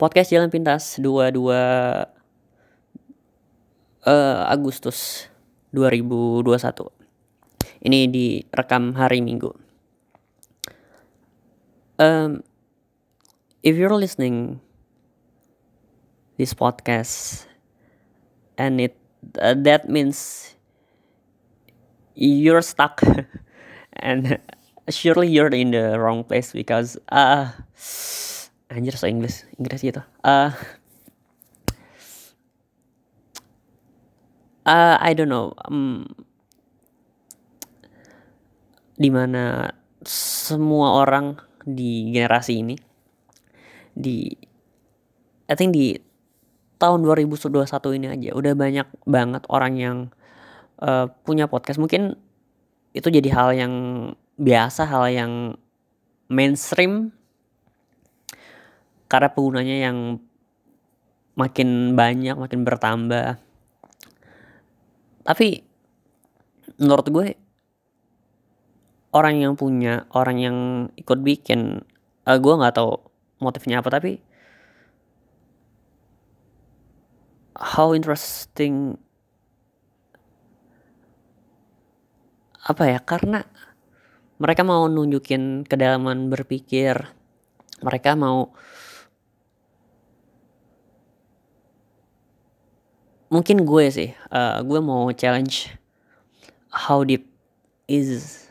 podcast Jalan Pintas 22 uh, Agustus 2021. Ini direkam hari Minggu. Um, if you're listening this podcast and it uh, that means you're stuck and surely you're in the wrong place because uh anjir so Inggris Inggris gitu. Uh, uh I don't know um, di mana semua orang di generasi ini di I think di tahun 2021 ini aja udah banyak banget orang yang uh, punya podcast. Mungkin itu jadi hal yang biasa hal yang mainstream karena penggunanya yang makin banyak makin bertambah. Tapi menurut gue orang yang punya orang yang ikut bikin uh, gue nggak tahu motifnya apa tapi how interesting apa ya karena mereka mau nunjukin kedalaman berpikir mereka mau mungkin gue sih uh, gue mau challenge how deep is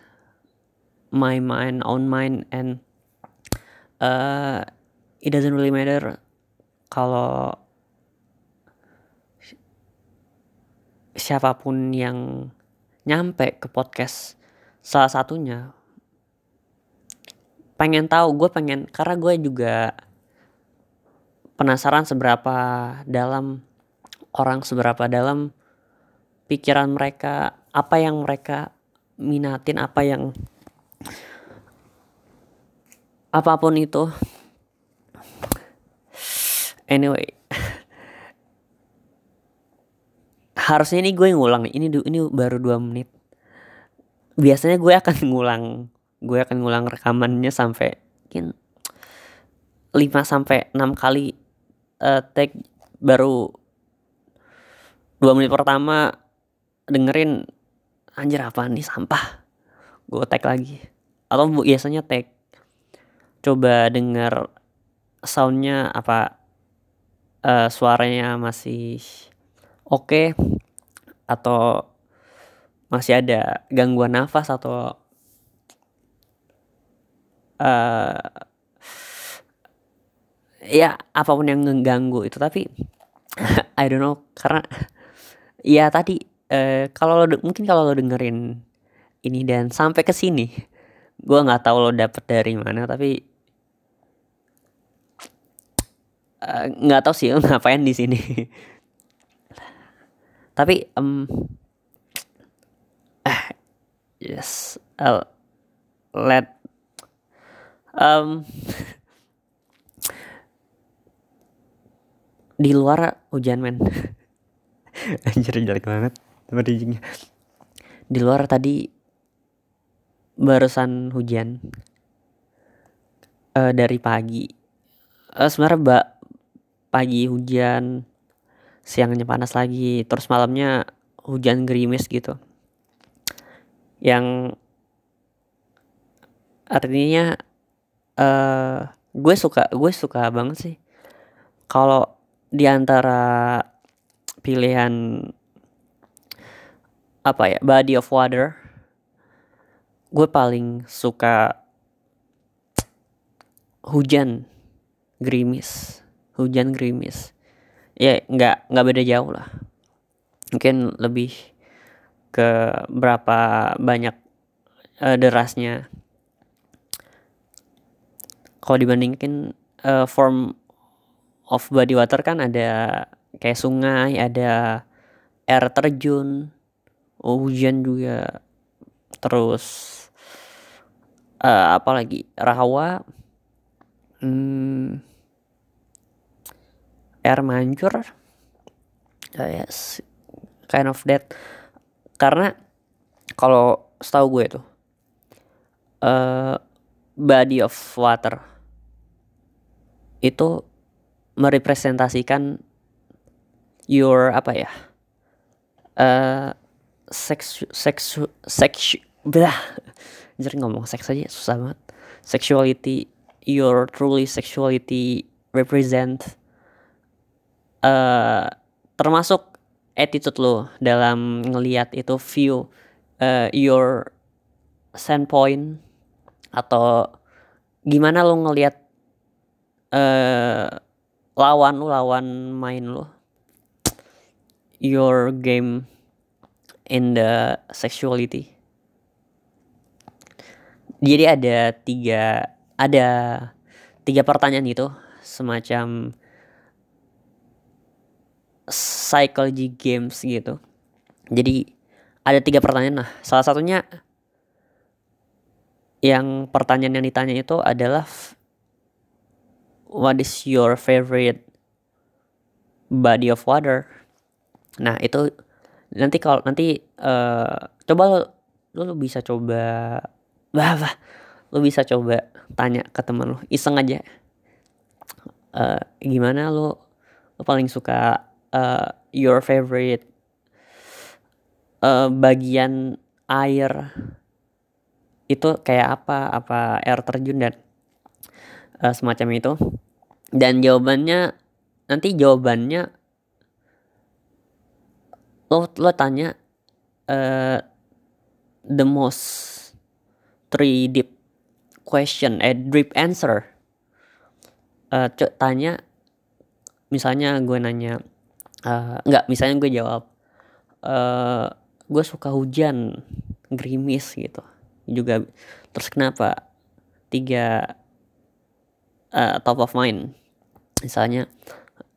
my mind own mind and uh, it doesn't really matter kalau siapa pun yang nyampe ke podcast salah satunya. Pengen tahu gue pengen karena gue juga penasaran seberapa dalam orang seberapa dalam pikiran mereka, apa yang mereka minatin, apa yang apa pun itu. Anyway, harusnya ini gue ngulang ini ini baru dua menit. Biasanya gue akan ngulang, gue akan ngulang rekamannya sampai mungkin 5 sampai 6 kali uh, take baru dua menit pertama dengerin anjir apa nih? Sampah. Gue tag lagi. Atau biasanya tag. Coba denger soundnya apa uh, suaranya masih oke okay, atau masih ada gangguan nafas atau uh, ya apa pun yang mengganggu itu. Tapi I don't know karena ya tadi uh, kalau lo mungkin kalau lo dengerin ini dan sampai ke sini gue nggak tahu lo dapet dari mana tapi eh, nggak uh, tahu sih lo ngapain di sini. Tapi um, uh, yes I'll let um, di luar hujan men anjir jelek banget. Bridgingnya di luar tadi barusan hujan. Uh, dari pagi. Uh, sebenarnya mbak pagi hujan siangnya panas lagi terus malamnya hujan gerimis gitu. Yang artinya uh, gue suka gue suka banget sih. Kalau di antara pilihan apa ya body of water gue paling suka hujan gerimis hujan gerimis. Ya nggak nggak beda jauh lah. Mungkin lebih ke berapa banyak uh, derasnya. Kalau dibandingin uh, form of body water kan ada kayak sungai ada air terjun hujan juga. Terus uh, apa lagi? Rawa. Hmm, air mancur. Uh, yes. Kind of that. Karena kalau setahu gue tuh uh, body of water itu merepresentasikan your apa ya uh, seks seks seks bah jadi ngomong seks aja susah banget. Sexuality your truly sexuality represent uh, termasuk attitude lo dalam ngelihat itu view uh, your standpoint atau gimana lo ngelihat uh, lawan lo lawan main lo your game in the sexuality. Jadi ada tiga ada tiga pertanyaan itu semacam psychology games gitu. Jadi ada tiga pertanyaan nah salah satunya yang pertanyaan yang ditanya itu adalah what is your favorite body of water Nah itu nanti kalau nanti uh, coba lo, lo, bisa coba bah, bah lo bisa coba tanya ke teman lo iseng aja. Uh, gimana lo lo paling suka uh, your favorite uh, bagian air itu kayak apa? Apa air terjun dan uh, semacam itu. Dan jawabannya nanti jawabannya lo lo tanya uh, the most three deep question eh deep answer. Uh, tanya misalnya gue nanya uh, nggak misalnya gue jawab uh, gue suka hujan gerimis gitu. Juga terus kenapa? Tiga uh, top of mind. Misalnya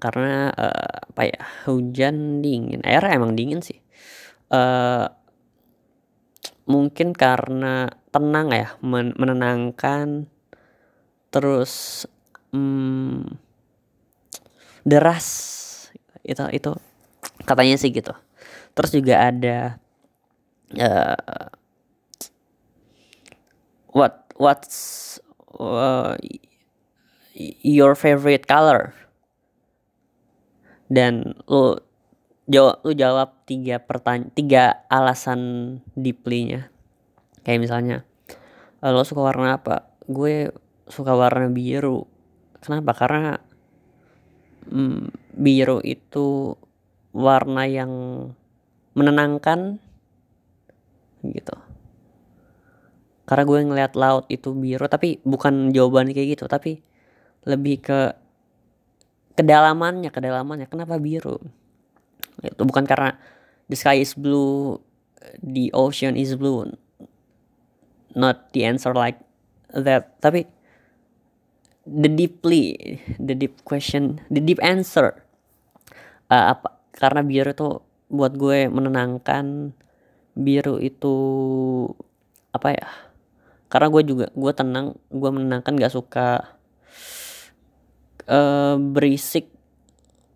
karena uh, apa ya hujan dingin. Air emang dingin sih. Uh, mungkin karena tenang ya men menenangkan. Terus hmm, deras. Itu itu katanya sih gitu. Terus juga ada uh, what what's uh, your favorite color dan lu jawab lu jawab tiga pertanyaan tiga alasan deeply-nya. Kayak misalnya lo suka warna apa? Gue suka warna biru. Kenapa? Karena mm, biru itu warna yang menenangkan gitu. Karena gue ngeliat laut itu biru tapi bukan jawaban kayak gitu tapi lebih ke kedalamannya kedalamannya. Kenapa biru? Itu bukan karena the sky is blue the ocean is blue. Not the answer like that. Tapi the deeply the deep question the deep answer uh, apa karena biru itu buat gue menenangkan biru itu apa ya? Karena gue juga gue tenang gue menenangkan gak suka uh, berisik.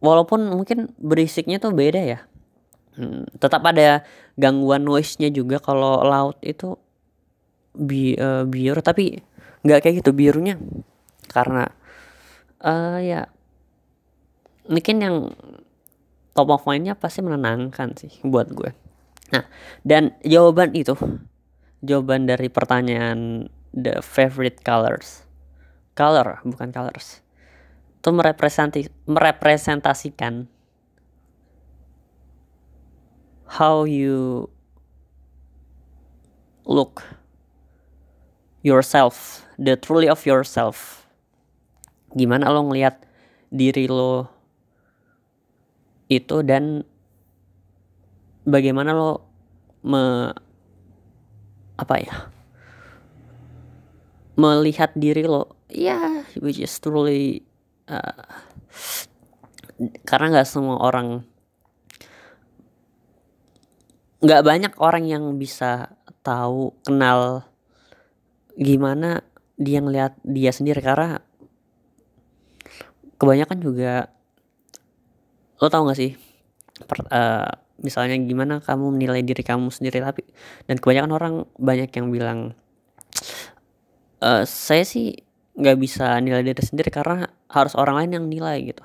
Walaupun mungkin berisiknya tuh beda ya. Hmm, tetap ada gangguan noise-nya juga kalau laut itu bi uh, biru tapi nggak kayak gitu birunya karena uh, ya mungkin yang top of mind-nya pasti menenangkan sih buat gue. Nah dan jawaban itu jawaban dari pertanyaan the favorite colors. Color bukan colors itu merepresentasi merepresentasikan how you look yourself the truly of yourself. Gimana lo ngelihat diri lo itu dan bagaimana lo me apa ya melihat diri lo. Ya yeah, which is truly karena nggak semua orang nggak banyak orang yang bisa tahu kenal gimana dia ngeliat dia sendiri. Karena kebanyakan juga lo tau gak sih per, uh, misalnya gimana kamu menilai diri kamu sendiri. Tapi dan kebanyakan orang banyak yang bilang uh, saya sih nggak bisa nilai diri sendiri karena harus orang lain yang nilai gitu.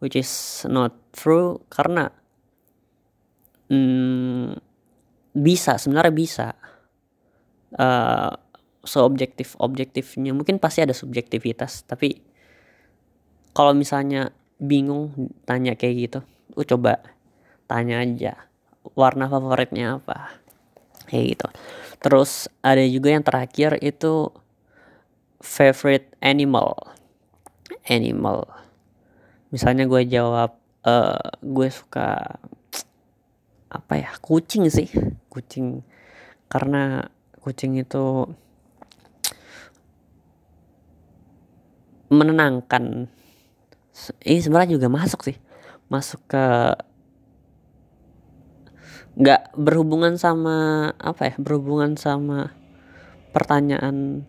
Which is not true karena hmm, bisa sebenarnya bisa. Uh, seobjektif objektifnya mungkin pasti ada subjektivitas tapi kalau misalnya bingung tanya kayak gitu lu coba tanya aja warna favoritnya apa? Kayak gitu. Terus ada juga yang terakhir itu favorite animal animal. Misalnya gue jawab uh, gue suka apa ya kucing sih. Kucing karena kucing itu menenangkan. Ini sebenarnya juga masuk sih. Masuk ke nggak berhubungan sama apa ya berhubungan sama pertanyaan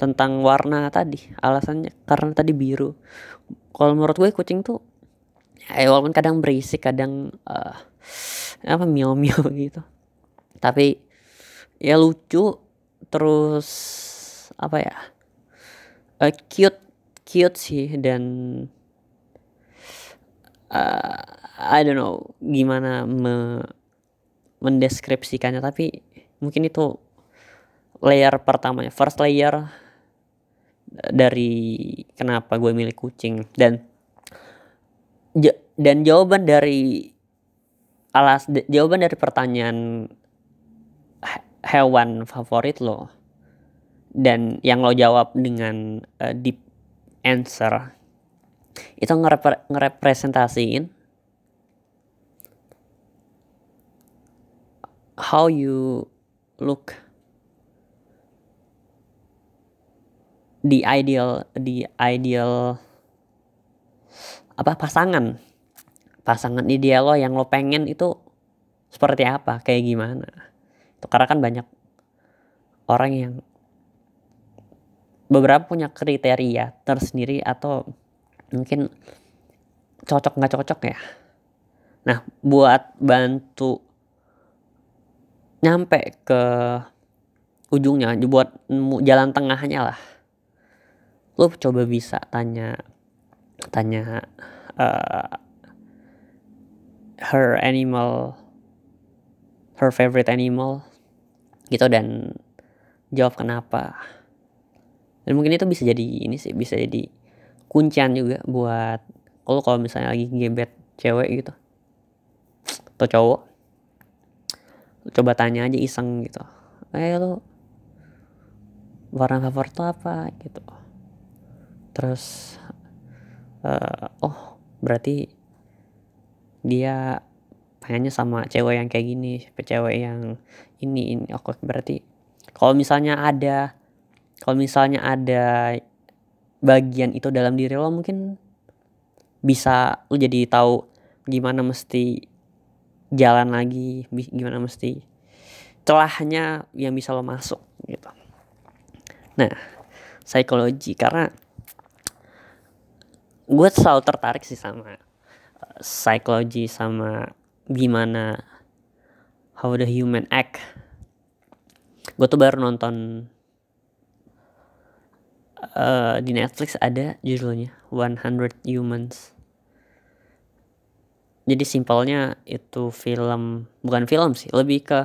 tentang warna tadi alasannya karena tadi biru. Kalau menurut gue kucing tuh ya walaupun kadang berisik kadang uh, apa miau miau gitu. Tapi ya lucu terus apa ya uh, cute cute sih dan uh, I don't know gimana me mendeskripsikannya tapi mungkin itu layer pertamanya. First layer dari kenapa gue milih kucing. Dan dan jawaban dari alas jawaban dari pertanyaan hewan favorit lo dan yang lo jawab dengan uh, deep answer itu ngerepre ngerepresentasiin how you look the ideal the ideal apa pasangan. Pasangan ideal lo yang lo pengen itu seperti apa kayak gimana. Itu karena kan banyak orang yang beberapa punya kriteria tersendiri atau mungkin cocok nggak cocok ya. Nah buat bantu nyampe ke ujungnya buat jalan tengahnya lah lu coba bisa tanya tanya uh, her animal her favorite animal gitu dan jawab kenapa. Dan mungkin itu bisa jadi ini sih bisa jadi kuncian juga buat kalau kalau misalnya lagi gebet cewek gitu. Atau cowok. Coba tanya aja iseng gitu. Eh lu warna favorit apa? Gitu terus uh, oh berarti dia pengennya sama cewek yang kayak gini cewek yang ini ini. Oke berarti kalau misalnya ada kalau misalnya ada bagian itu dalam diri lo mungkin bisa lo jadi tahu gimana mesti jalan lagi gimana mesti celahnya yang bisa lo masuk gitu. Nah psikologi karena gue selalu tertarik sih sama uh, psikologi sama gimana how the human act. Gue tuh baru nonton uh, di Netflix ada judulnya 100 Humans. Jadi simpelnya itu film bukan film sih lebih ke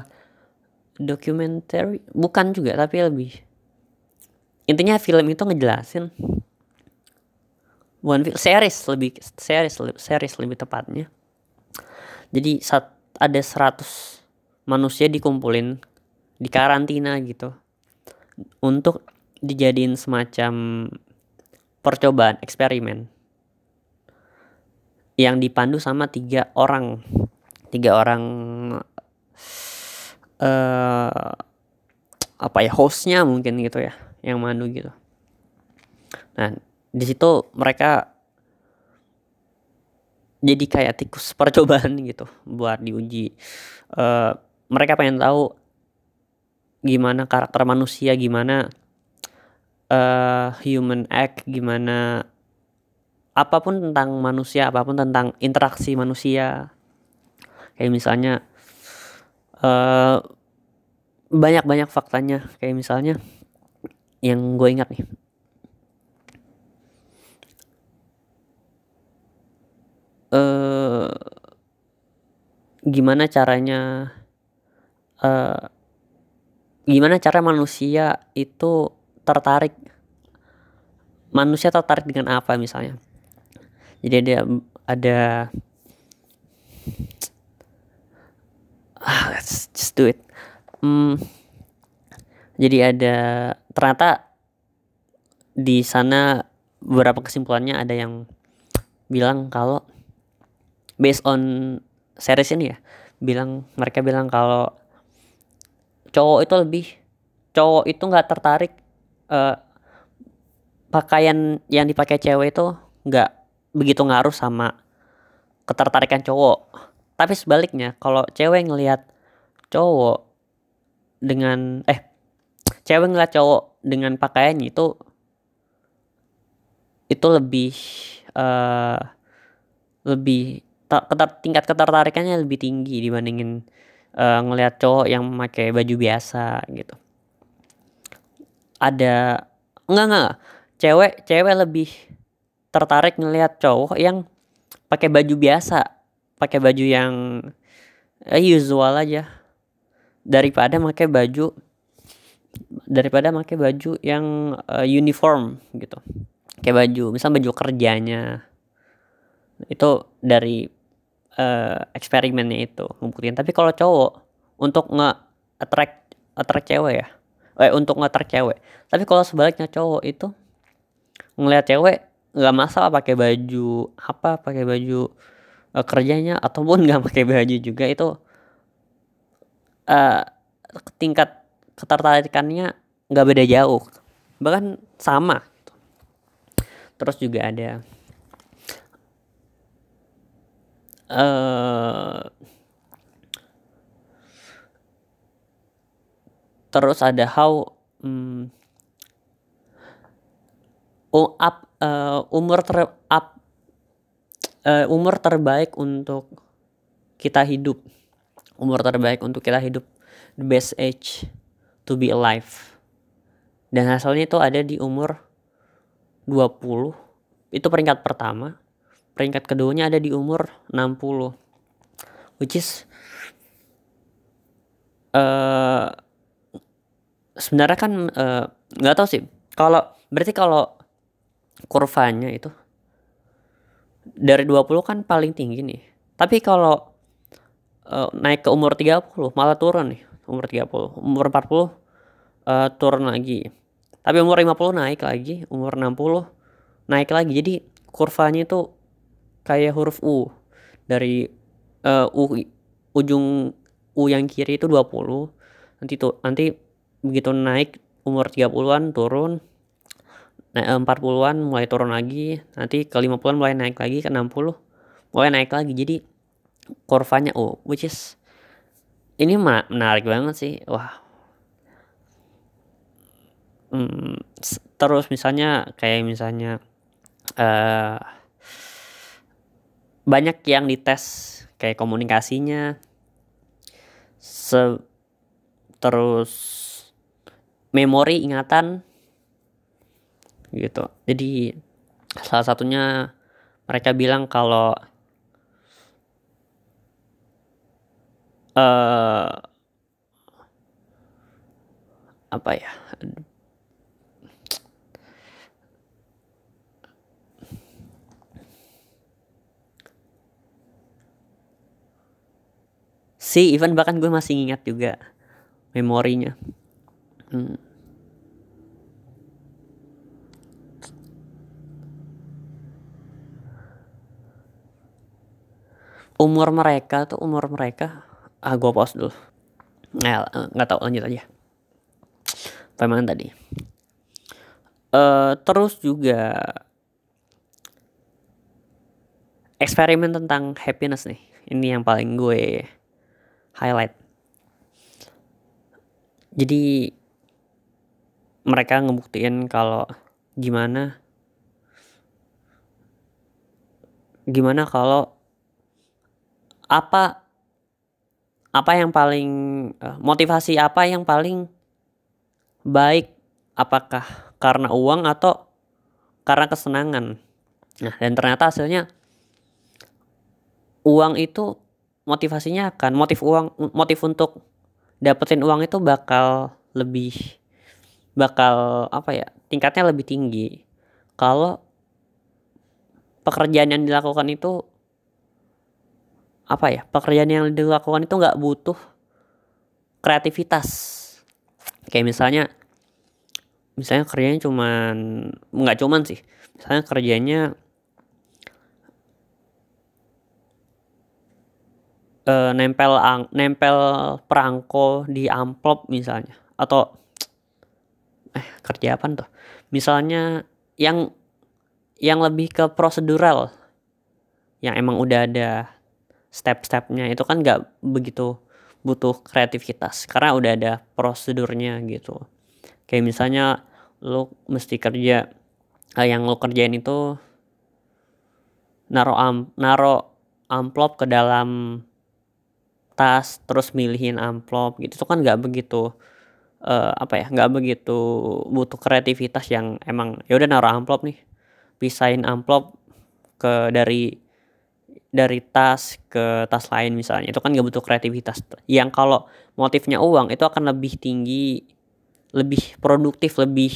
documentary bukan juga tapi lebih. Intinya film itu ngejelasin bukan series lebih series series lebih tepatnya. Jadi saat ada 100 manusia dikumpulin di karantina gitu untuk dijadiin semacam percobaan eksperimen. Yang dipandu sama tiga orang. Tiga orang uh, apa ya hostnya mungkin gitu ya yang mandu gitu. Nah di situ mereka jadi kayak tikus percobaan gitu buat diuji. Uh, mereka pengen tahu gimana karakter manusia gimana uh, human act gimana apa pun tentang manusia apa pun tentang interaksi manusia. Kayak misalnya uh, banyak-banyak faktanya. Kayak misalnya yang gue ingat nih uh, gimana caranya uh, gimana cara manusia itu tertarik manusia tertarik dengan apa misalnya. Jadi ada ada ah let's just do it. Hmm, jadi ada ternyata di sana beberapa kesimpulannya ada yang bilang kalau based on series ini ya bilang mereka bilang kalau cowok itu lebih cowok itu nggak tertarik uh, pakaian yang dipakai cewek itu nggak begitu ngaruh sama ketertarikan cowok. Tapi sebaliknya kalau cewek ngelihat cowok dengan eh cewek ngeliat cowok dengan pakaian itu itu lebih uh, lebih keter, tingkat ketertarikannya lebih tinggi dibandingin uh, ngelihat cowok yang pakai baju biasa gitu. Ada enggak enggak cewek cewek lebih tertarik ngelihat cowok yang pakai baju biasa pakai baju yang eh, usual aja daripada pakai baju daripada pakai baju yang uh, uniform gitu. Kayak baju misal baju kerjanya. Itu dari uh, eksperimennya itu ngebuktiin tapi kalau cowok untuk nge attract attract cewek ya? Eh untuk nge attract cewek. Tapi kalau sebaliknya cowok itu ngelihat cewek nggak masalah pakai baju apa pakai baju uh, kerjanya ataupun nggak pakai baju juga itu uh, tingkat ketertarikannya nggak beda jauh. Bahkan sama. Terus juga ada uh, terus ada how um, up uh, umur ter up uh, umur terbaik untuk kita hidup. Umur terbaik untuk kita hidup. The best age to be alive. Dan hasilnya itu ada di umur 20 itu peringkat pertama peringkat keduanya ada di umur 60 which is uh, sebenarnya kan eh, nggak uh, tahu sih. Kalau berarti kalau kurvanya itu dari 20 kan paling tinggi nih. Tapi kalau uh, naik ke umur 30 malah turun nih. Umur 30 umur 40 uh, turun lagi. Tapi umur 50 naik lagi. Umur 60 naik lagi. Jadi kurvanya itu kayak huruf U. Dari uh, U ujung U yang kiri itu 20 nanti tuh nanti begitu naik umur 30-an turun naik 40-an eh, mulai turun lagi. Nanti ke 50-an mulai naik lagi ke 60 mulai naik lagi. Jadi kurvanya U which is ini menarik banget sih. Wah. Hmm, terus misalnya kayak misalnya uh, banyak yang dites kayak komunikasinya. Se terus memori ingatan. Gitu. Jadi salah satunya mereka bilang kalau uh, apa ya sih even bahkan gue masih ingat juga memorinya. Hmm. umur mereka tuh umur mereka ah gue pause dulu. Nah nggak tahu lanjut aja. Apa tadi. Uh, terus juga eksperimen tentang happiness nih. Ini yang paling gue highlight. Jadi mereka ngebuktiin kalau gimana gimana kalau apa apa yang paling eh, motivasi apa yang paling baik? Apakah karena uang atau karena kesenangan? Nah dan ternyata hasilnya uang itu motivasinya akan motif uang motif untuk dapetin uang itu bakal lebih bakal apa ya tingkatnya lebih tinggi. Kalau pekerjaan yang dilakukan itu apa ya pekerjaan yang dilakukan itu nggak butuh kreativitas. Kayak misalnya misalnya kerjanya cuman nggak cuman sih misalnya kerjanya uh, nempel ang nempel perangko di amplop misalnya. Atau eh kerja apa tuh? Misalnya yang yang lebih ke prosedural. Yang emang udah ada step-stepnya. Itu kan nggak begitu butuh kreativitas. Karena udah ada prosedurnya gitu. Kayak misalnya lu mesti kerja eh, yang lu kerjain itu naro am naro amplop ke dalam tas terus milihin amplop gitu. Itu kan nggak begitu uh, apa ya nggak begitu butuh kreativitas yang emang ya udah naruh amplop nih. Pisahin amplop ke dari dari tas ke tas lain misalnya. Itu kan nggak butuh kreativitas. Yang kalau motifnya uang itu akan lebih tinggi lebih produktif lebih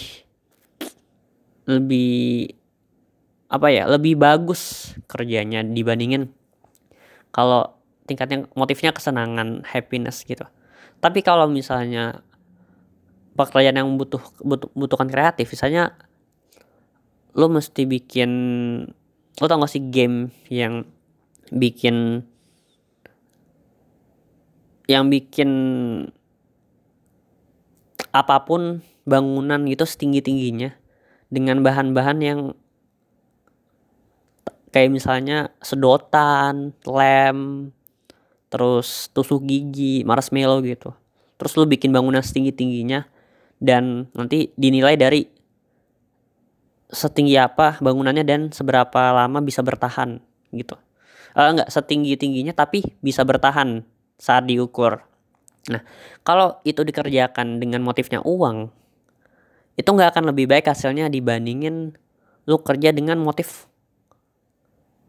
lebih apa ya lebih bagus kerjanya dibandingin kalau tingkatnya motifnya kesenangan happiness gitu. Tapi kalau misalnya pekerjaan yang butuh, butuh butuhkan kreatif misalnya lo mesti bikin lo tau gak sih game yang bikin yang bikin apa pun bangunan gitu setinggi tingginya dengan bahan-bahan yang kayak misalnya sedotan, lem, terus tusuk gigi, marshmallow gitu. Terus lu bikin bangunan setinggi-tingginya dan nanti dinilai dari setinggi apa bangunannya dan seberapa lama bisa bertahan gitu. Uh, enggak setinggi-tingginya tapi bisa bertahan saat diukur. Nah, kalau itu dikerjakan dengan motifnya uang, itu nggak akan lebih baik hasilnya dibandingin lu kerja dengan motif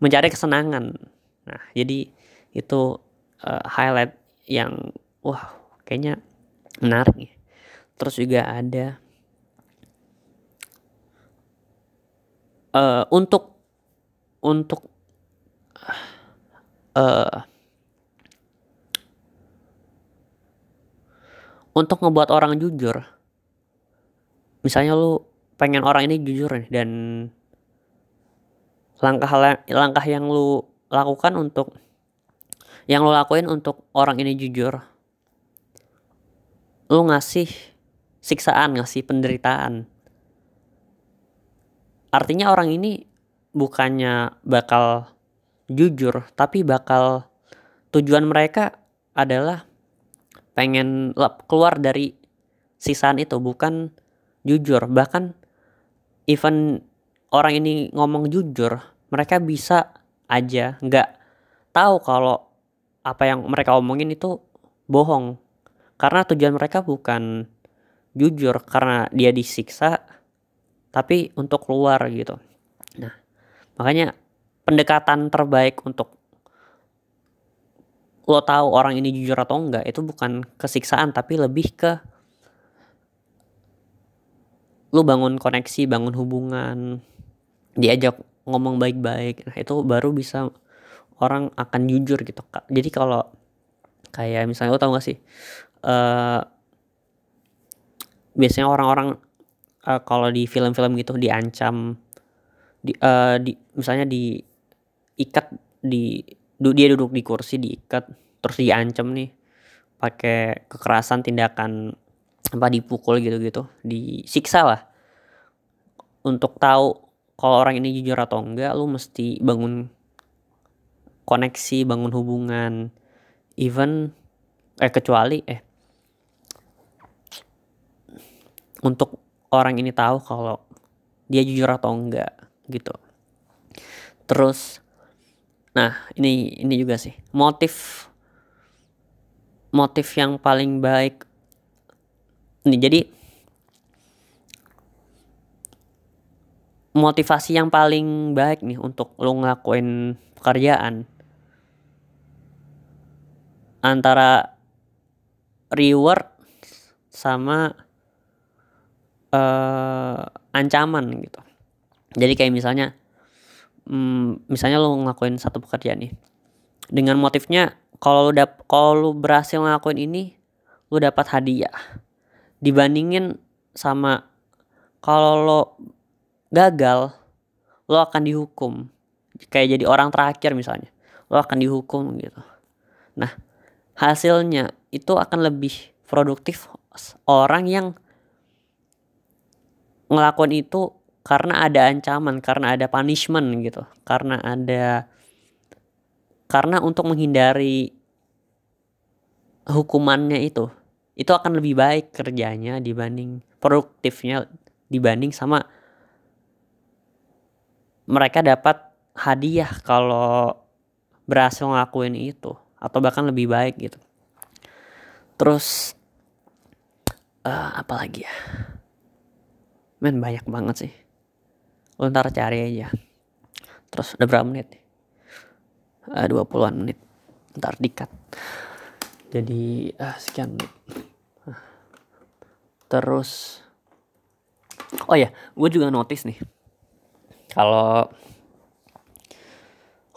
mencari kesenangan. Nah, jadi itu uh, highlight yang wah kayaknya menarik nih. Terus juga ada uh, untuk untuk uh, untuk ngebuat orang jujur. Misalnya lu pengen orang ini jujur nih dan langkah langkah yang lu lakukan untuk yang lo lakuin untuk orang ini jujur lo ngasih siksaan ngasih penderitaan. Artinya orang ini bukannya bakal jujur tapi bakal tujuan mereka adalah pengen keluar dari sisaan itu bukan jujur. Bahkan even orang ini ngomong jujur mereka bisa aja nggak tahu kalau apa yang mereka omongin itu bohong. Karena tujuan mereka bukan jujur karena dia disiksa tapi untuk keluar gitu. Nah makanya pendekatan terbaik untuk lo tahu orang ini jujur atau enggak itu bukan kesiksaan tapi lebih ke lo bangun koneksi bangun hubungan diajak ngomong baik-baik. Nah itu baru bisa orang akan jujur gitu kak. Jadi kalau kayak misalnya lo tau gak sih uh, biasanya orang-orang uh, kalau di film-film gitu diancam di, uh, di misalnya diikat di du, dia duduk di kursi diikat terus diancam nih pakai kekerasan tindakan apa dipukul gitu-gitu disiksa lah. Untuk tahu kalau orang ini jujur atau enggak lu mesti bangun koneksi bangun hubungan. Even eh kecuali eh untuk orang ini tahu kalau dia jujur atau enggak gitu. Terus nah ini ini juga sih. Motif motif yang paling baik. Ini jadi motivasi yang paling baik nih untuk lo ngelakuin pekerjaan antara reward sama uh, ancaman gitu. Jadi kayak misalnya hmm, misalnya lo ngelakuin satu pekerjaan nih. Dengan motifnya kalau lo dap kalau lo berhasil ngelakuin ini lo dapat hadiah. Dibandingin sama kalau lo gagal lo akan dihukum. Kayak jadi orang terakhir misalnya lo akan dihukum gitu. Nah hasilnya itu akan lebih produktif orang yang ngelakuin itu karena ada ancaman, karena ada punishment gitu, karena ada karena untuk menghindari hukumannya itu, itu akan lebih baik kerjanya dibanding produktifnya dibanding sama mereka dapat hadiah kalau berhasil ngelakuin itu atau bahkan lebih baik gitu. Terus uh, apa lagi ya? Men banyak banget sih. Lu ntar cari aja. Terus udah berapa menit nih? Uh, 20-an menit. Ntar dikat. Jadi uh, sekian menit. Terus Oh ya, gue juga notice nih. Kalau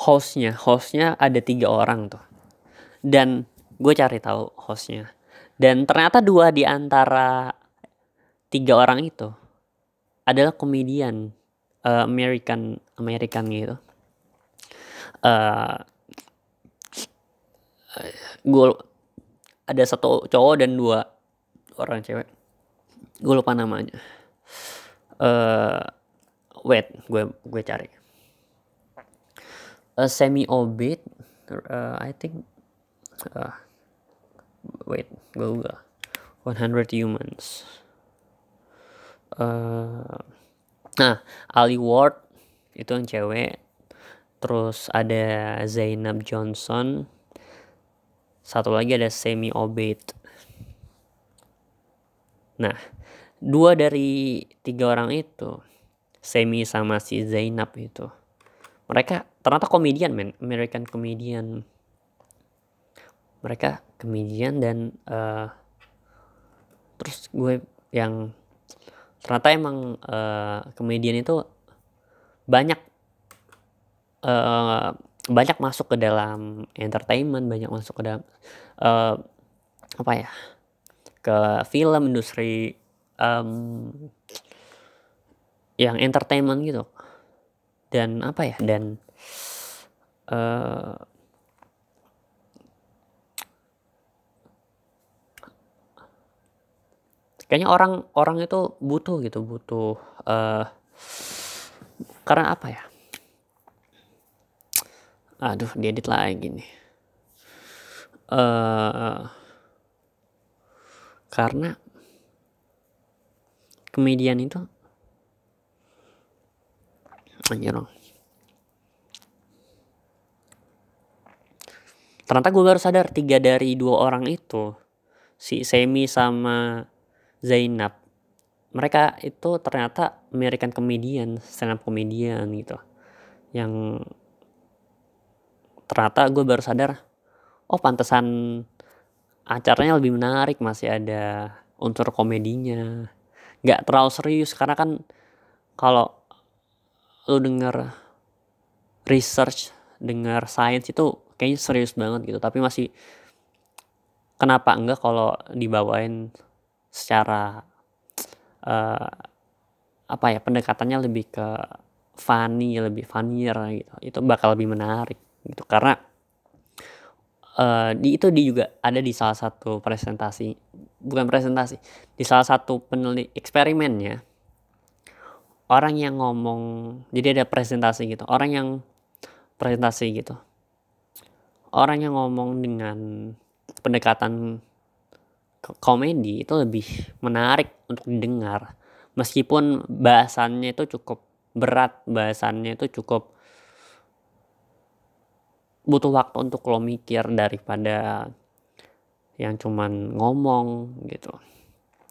hostnya, hostnya ada tiga orang tuh. Dan gue cari tahu hostnya. Dan ternyata dua di antara tiga orang itu adalah komedian uh, American American gitu. Uh, eh, gue ada satu cowok dan dua orang cewek. Gue lupa namanya. Uh, wait, gue gue cari. A semi orbit, uh, I think. Uh, wait, gue google. 100 humans. Uh, nah Ali Ward itu yang cewek. Terus ada Zainab Johnson. Satu lagi ada Semi Obed. Nah dua dari tiga orang itu Semi sama si Zainab itu mereka ternyata komedian men. American comedian mereka komedian dan uh, terus gue yang ternyata emang uh, komedian itu banyak uh, banyak masuk ke dalam entertainment banyak masuk ke dalam uh, apa ya ke film industri um, yang entertainment gitu. Dan apa ya dan uh, kayaknya orang orang itu butuh gitu butuh uh, karena apa ya? Aduh diedit lagi nih. Uh, karena komedian itu anjir dong ternyata gue baru sadar tiga dari dua orang itu si Semi sama Zainab. Mereka itu ternyata American comedian stand up comedian gitu. Yang ternyata gue baru sadar oh pantesan acaranya lebih menarik masih ada unsur komedinya. Nggak terlalu serius karena kan kalau lu denger research dengar science itu kayaknya serius banget gitu. Tapi masih kenapa enggak kalau dibawain secara uh, apa ya pendekatannya lebih ke funny lebih funnier gitu. Itu bakal lebih menarik gitu. Karena uh, di itu di juga ada di salah satu presentasi bukan presentasi di salah satu peneliti eksperimennya orang yang ngomong jadi ada presentasi gitu orang yang presentasi gitu. Orang yang ngomong dengan pendekatan komedi itu lebih menarik untuk didengar. Meskipun bahasannya itu cukup berat bahasannya itu cukup butuh waktu untuk lo mikir daripada yang cuman ngomong gitu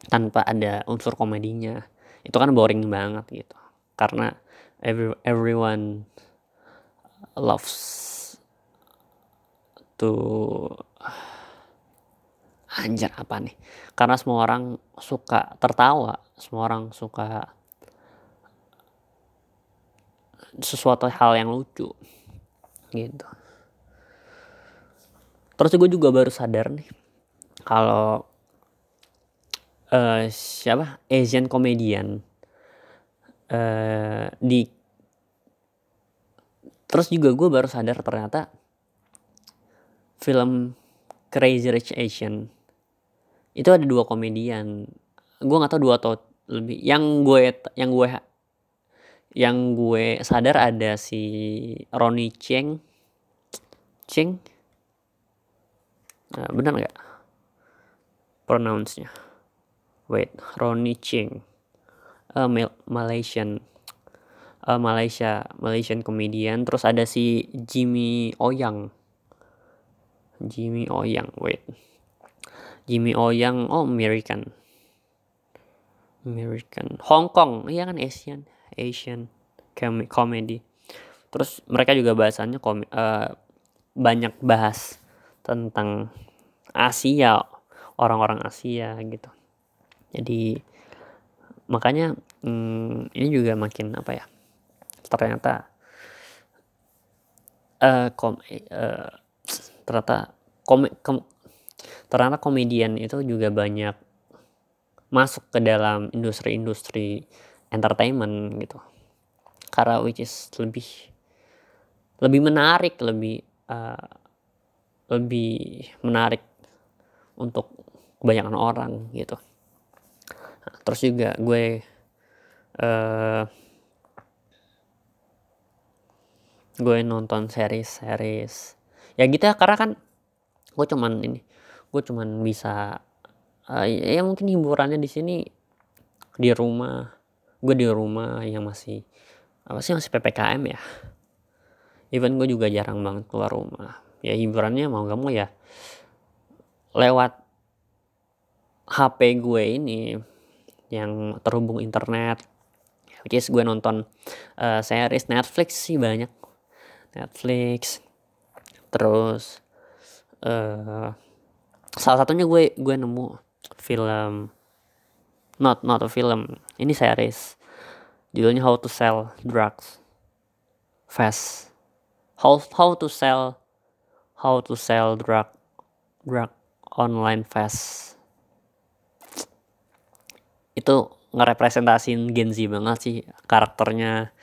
tanpa ada unsur komedinya. Itu kan boring banget gitu. Karena every, everyone loves to anjir apa nih? Karena semua orang suka tertawa semua orang suka sesuatu hal yang lucu gitu. Terus gue juga baru sadar nih kalau uh, siapa? Asian comedian uh, di terus juga gue baru sadar ternyata film Crazy Rich Asian itu ada dua komedian. Gue nggak tahu dua atau lebih. Yang gue yang gue yang gue sadar ada si Ronnie Cheng. Cheng? Nah, benar nggak? Pronounce-nya. Wait Ronnie Cheng. Uh, Malaysian. Uh, Malaysia Malaysian comedian. Terus ada si Jimmy Oyang. Jimmy Oyang wait Jimmy Oyang oh American. American. Hong Kong. Iya kan Asian. Asian comedy. Terus mereka juga bahasannya kom uh, banyak bahas tentang Asia orang-orang Asia gitu. Jadi makanya hmm, ini juga makin apa ya ternyata uh, kom uh, ternyata kom ternyata komedian itu juga banyak masuk ke dalam industri-industri entertainment gitu. Karena which is lebih lebih menarik lebih uh, lebih menarik untuk kebanyakan orang gitu. Nah, terus juga gue uh, gue nonton series series ya gitu ya karena kan gue cuman ini gue cuman bisa uh, ya mungkin hiburannya di sini di rumah. Gue di rumah yang masih apa sih masih ppkm ya. Even gue juga jarang banget keluar rumah. Ya hiburannya mau gak mau ya lewat HP gue ini yang terhubung internet. Which is gue nonton uh, series Netflix sih banyak. Netflix terus uh, salah satunya gue gue nemu film not not a film ini series. Judulnya How to Sell Drugs. Fast. How how to sell how to sell drug drug online fast. Itu ngerepresentasin Gen Z banget sih karakternya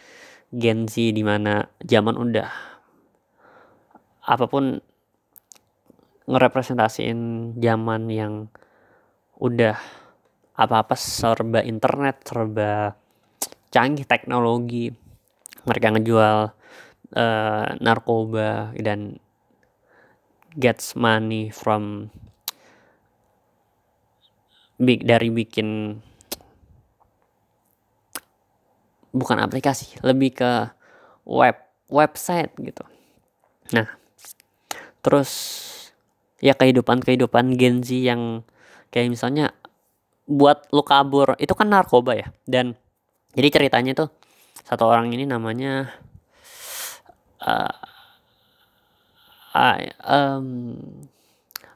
Gen Z di mana zaman udah. Apa pun ngerepresentasiin zaman yang udah apa-apa serba internet, serba canggih teknologi. Mereka ngejual uh, narkoba dan gets money from big dari bikin bukan aplikasi, lebih ke web website gitu. Nah, terus ya kehidupan-kehidupan Gen Z yang kayak misalnya buat lu kabur itu kan narkoba ya. Dan jadi ceritanya tuh satu orang ini namanya uh, I um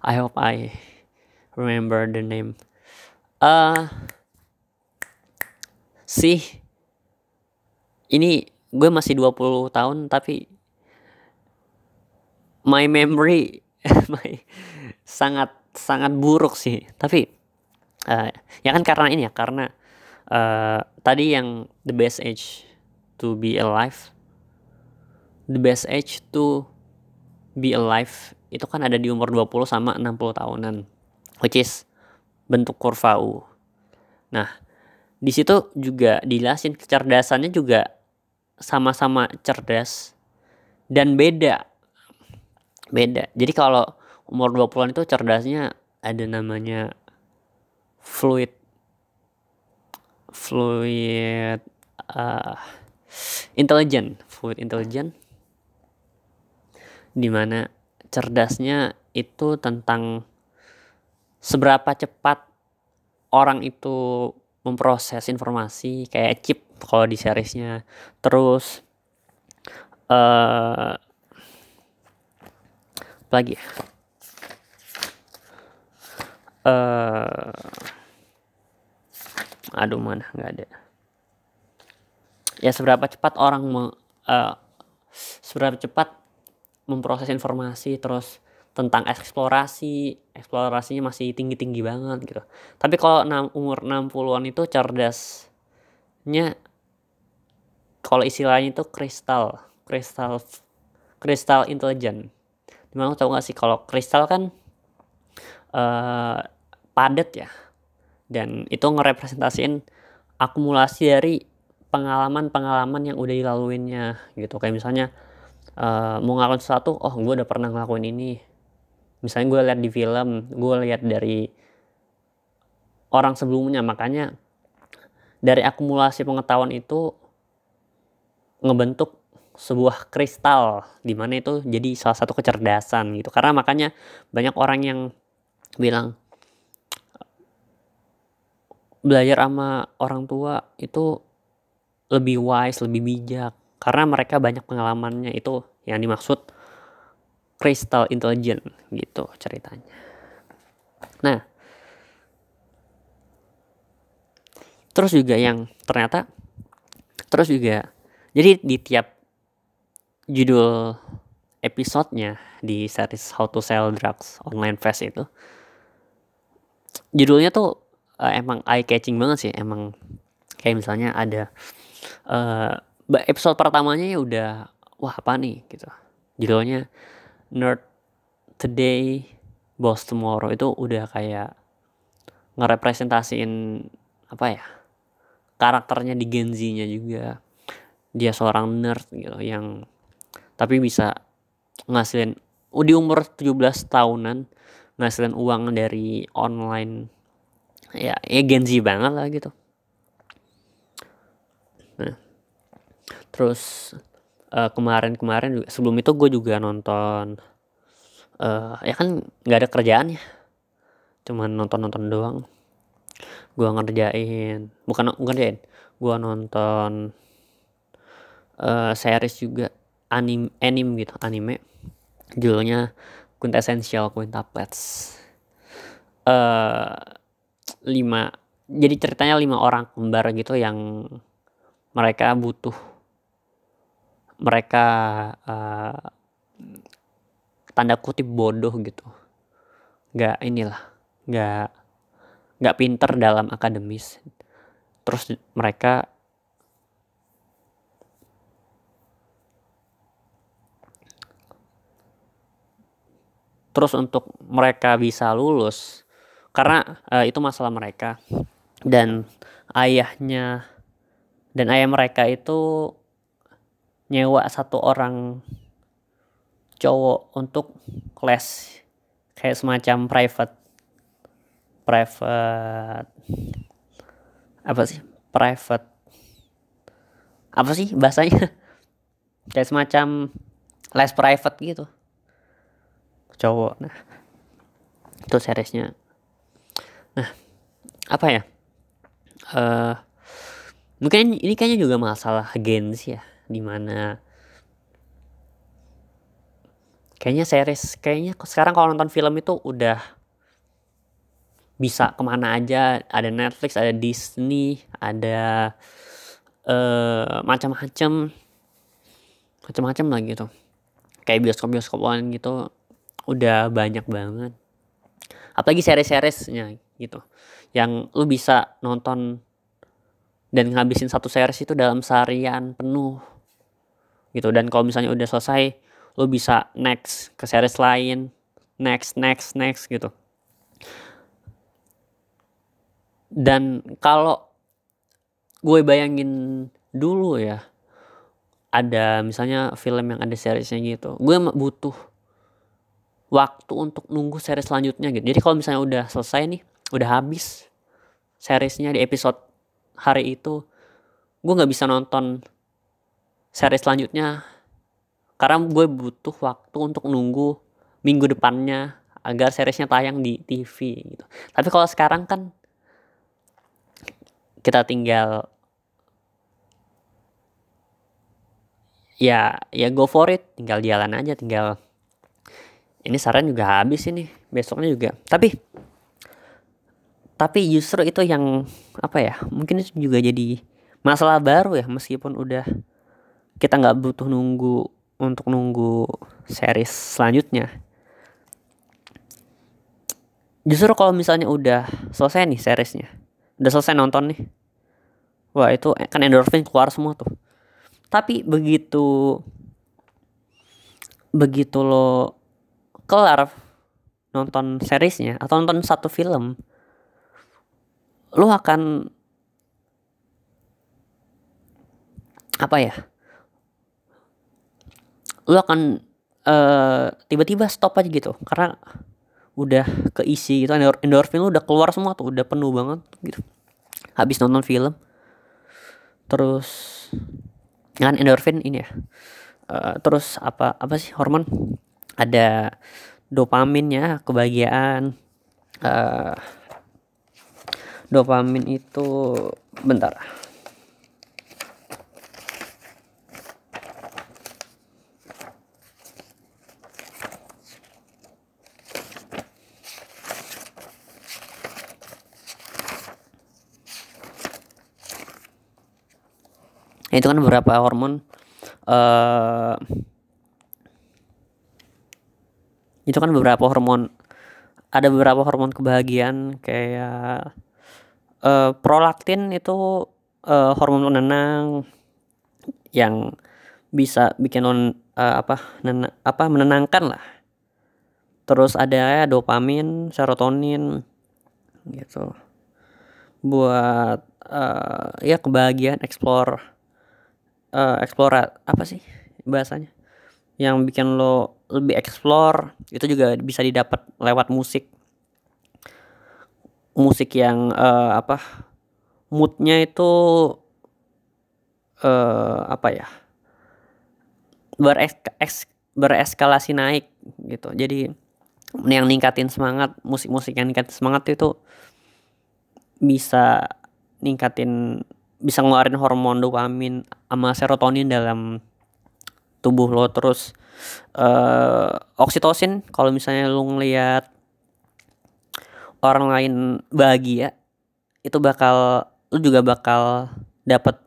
I hope I remember the name. Uh sih ini gue masih 20 tahun tapi my memory sangat sangat buruk sih tapi uh, ya kan karena ini ya karena uh, tadi yang the best age to be alive the best age to be alive itu kan ada di umur 20 sama 60 tahunan which is bentuk kurva U. Nah, di situ juga dijelasin kecerdasannya juga sama-sama cerdas dan beda. Beda. Jadi kalau umur 20-an itu cerdasnya ada namanya fluid fluid uh, intelligent fluid intelligent di mana cerdasnya itu tentang seberapa cepat orang itu memproses informasi kayak chip kalau di seriesnya terus uh, lagi. Ya uh, aduh mana? Nggak ada. Ya seberapa cepat orang me, uh, seberapa cepat memproses informasi terus tentang eksplorasi eksplorasinya masih tinggi-tinggi banget gitu. Tapi kalau umur 60-an itu cerdasnya kalau istilahnya itu kristal kristal kristal intelijen di mana tau gak sih kalau kristal kan uh, padat ya. Dan itu ngerepresentasiin akumulasi dari pengalaman-pengalaman yang udah dilaluinnya gitu. Kayak misalnya uh, mau ngelakuin sesuatu oh gue udah pernah ngelakuin ini. Misalnya gue lihat di film gue lihat dari orang sebelumnya. Makanya dari akumulasi pengetahuan itu ngebentuk sebuah kristal di mana itu jadi salah satu kecerdasan gitu karena makanya banyak orang yang bilang belajar sama orang tua itu lebih wise lebih bijak karena mereka banyak pengalamannya itu yang dimaksud crystal intelligent gitu ceritanya. Nah, terus juga yang ternyata terus juga jadi di tiap judul episodenya di series How to Sell Drugs Online Fast itu judulnya tuh uh, emang eye catching banget sih. Emang kayak misalnya ada uh, episode pertamanya ya udah wah apa nih? gitu. Judulnya nerd today boss tomorrow. Itu udah kayak ngerepresentasiin apa ya karakternya di Gen Z-nya juga. Dia seorang nerd gitu yang tapi bisa ngasilin di umur 17 tahunan ngasilin uang dari online. Ya ya Gen banget lah gitu. Nah terus uh, kemarin-kemarin juga sebelum itu gue juga nonton uh, ya kan nggak ada kerjaan ya. Cuman nonton-nonton doang. Gue ngerjain bukan ngerjain gue nonton uh, series juga anim anim gitu anime. Judulnya quintessential quintuplets uh, lima jadi ceritanya lima orang kembar gitu yang mereka butuh mereka uh, tanda kutip bodoh gitu. Nggak inilah nggak nggak pinter dalam akademis. Terus mereka terus untuk mereka bisa lulus karena uh, itu masalah mereka. Dan ayahnya dan ayah mereka itu nyewa satu orang cowok untuk les kayak semacam private private apa sih? Private apa sih bahasanya? Kayak semacam les private gitu cowok. Nah itu seriesnya. Nah apa ya? Uh, mungkin ini kayaknya juga masalah gens ya di mana kayaknya series kayaknya sekarang kalau nonton film itu udah bisa ke mana aja. Ada Netflix ada Disney ada uh, macam-macam. Macam-macam lah gitu. Kayak bioskop bioskop gitu udah banyak banget. Apalagi series-seriesnya gitu. Yang lu bisa nonton dan ngabisin satu series itu dalam seharian penuh gitu. Dan kalau misalnya udah selesai lo bisa next ke series lain. Next next next gitu. Dan kalau gue bayangin dulu ya ada misalnya film yang ada seriesnya gitu gue butuh waktu untuk nunggu series selanjutnya gitu jadi kalau misalnya udah selesai nih udah habis seriesnya di episode hari itu gue nggak bisa nonton series selanjutnya karena gue butuh waktu untuk nunggu minggu depannya agar seriesnya tayang di TV gitu. Tapi kalau sekarang kan kita tinggal ya ya go for it, tinggal jalan aja, tinggal ini saran juga habis ini besoknya juga. Tapi tapi justru itu yang apa ya mungkin itu juga jadi masalah baru ya meskipun udah kita nggak butuh nunggu untuk nunggu series selanjutnya justru kalau misalnya udah selesai nih seriesnya udah selesai nonton nih wah itu kan endorfin keluar semua tuh tapi begitu begitu lo kelar nonton seriesnya atau nonton satu film lu akan apa ya lu akan uh, tiba-tiba stop aja gitu. Karena udah keisi gitu endorfin lu udah keluar semua tuh udah penuh banget gitu. Habis nonton film terus kan endorfin ini ya uh, terus apa apa sih hormon ada dopaminnya kebahagiaan. Uh, dopamin itu bentar. Itu kan beberapa hormon? Uh, itu kan beberapa hormon ada beberapa hormon kebahagiaan kayak uh, prolaktin itu uh, hormon penenang yang bisa bikin non uh, apa nena, apa menenangkan lah. Terus ada dopamin serotonin gitu. Buat uh, ya kebahagiaan explore uh, explore apa sih bahasanya yang bikin lo lebih explore itu juga bisa didapat lewat musik. Musik yang uh, apa moodnya itu uh, apa ya beres bereskalasi naik gitu. Jadi yang ningkatin semangat musik-musik yang ningkatin semangat itu bisa ningkatin bisa ngeluarin hormon dopamin sama serotonin dalam tubuh lo terus uh, oksitosin. Kalau misalnya lo ngelihat orang lain bahagia itu bakal lu juga bakal dapat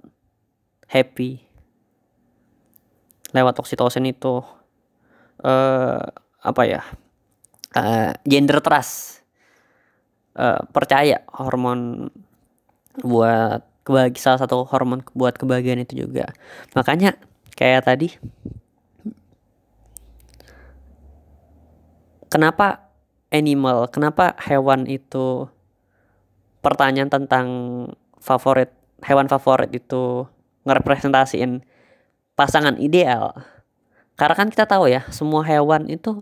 happy lewat oksitosin itu. Uh, apa ya? Uh, gender trust. Uh, percaya hormon buat kebahagiaan salah satu hormon buat kebahagiaan itu juga. Makanya kayak tadi. Kenapa animal kenapa hewan itu pertanyaan tentang favorit hewan favorit itu ngerepresentasiin pasangan ideal? Karena kan kita tahu ya semua hewan itu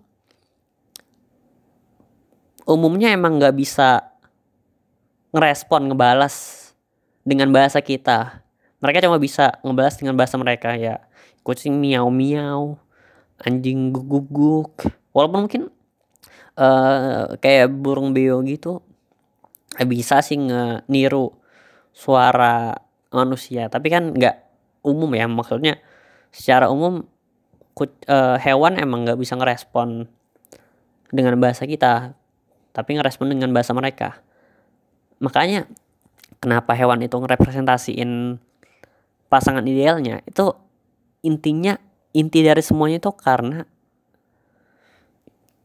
umumnya emang nggak bisa ngerespon ngebalas dengan bahasa kita. Mereka cuma bisa ngebalas dengan bahasa mereka ya kucing miau miau anjing guguk guguk walaupun mungkin uh, kayak burung beo gitu bisa sih niru suara manusia. Tapi kan nggak umum ya maksudnya secara umum uh, hewan emang nggak bisa ngerespon dengan bahasa kita tapi ngerespon dengan bahasa mereka. Makanya kenapa hewan itu ngerepresentasiin pasangan idealnya itu intinya inti dari semuanya itu karena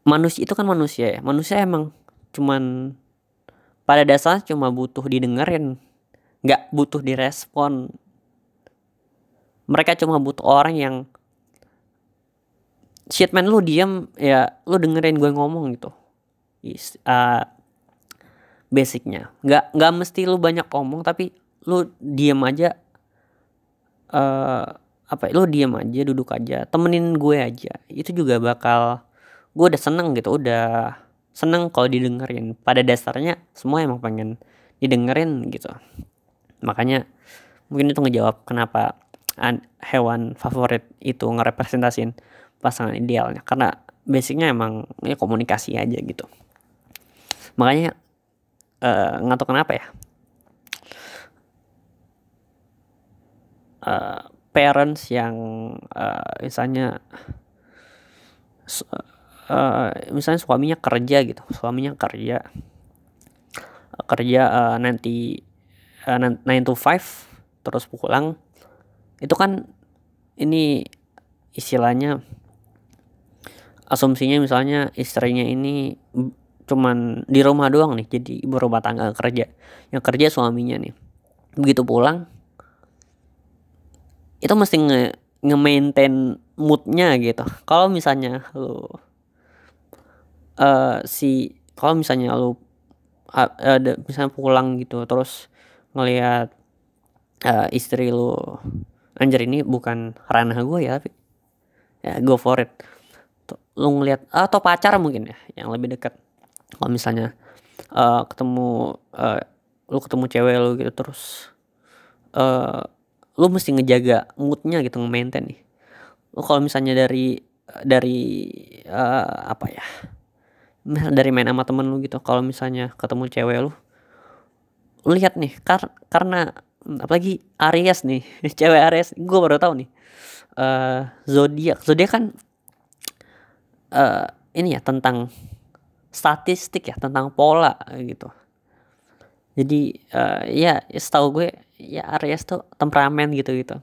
manusia itu kan manusia ya. Manusia emang cuman pada dasarnya cuma butuh didengerin nggak butuh direspon. Mereka cuma butuh orang yang shit man lu diem ya lu dengerin gue ngomong gitu. Is, uh, basicnya. Nggak nggak mesti lu banyak ngomong tapi lu diem aja uh, apa lu diem aja duduk aja temenin gue aja. Itu juga bakal gue udah seneng gitu udah seneng kalau didengerin. Pada dasarnya semua emang pengen didengerin gitu. Makanya mungkin itu ngejawab kenapa hewan favorit itu ngerepresentasin pasangan idealnya. Karena basicnya emang ya komunikasi aja gitu. Makanya uh, nggak tahu kenapa ya. Uh, parents yang uh, misalnya uh, misalnya suaminya kerja gitu suaminya kerja kerja uh, nanti uh, 9 to 5 terus pulang itu kan ini istilahnya asumsinya misalnya istrinya ini cuman di rumah doang nih jadi ibu rumah tangga kerja yang kerja suaminya nih. Begitu pulang itu mesti nge nge-maintain moodnya gitu. Kalau misalnya lu uh, si kalau misalnya lu ada misalnya pulang gitu terus ngelihat uh, istri lu anjir ini bukan ranah gue ya tapi ya go for it. Lu ngeliat atau pacar mungkin ya yang lebih dekat. Kalau misalnya uh, ketemu uh, lu ketemu cewek lu gitu terus uh, lu mesti ngejaga moodnya gitu nge-maintain nih. Lu kalau misalnya dari dari uh, apa ya dari main sama temen lu gitu kalau misalnya ketemu cewek lu lu lihat nih kar karena apalagi Aries nih cewek Aries gue baru tahu nih uh, zodiak zodiak kan uh, ini ya tentang statistik ya tentang pola gitu jadi uh, ya, setahu gue ya Aries tuh temperamen gitu gitu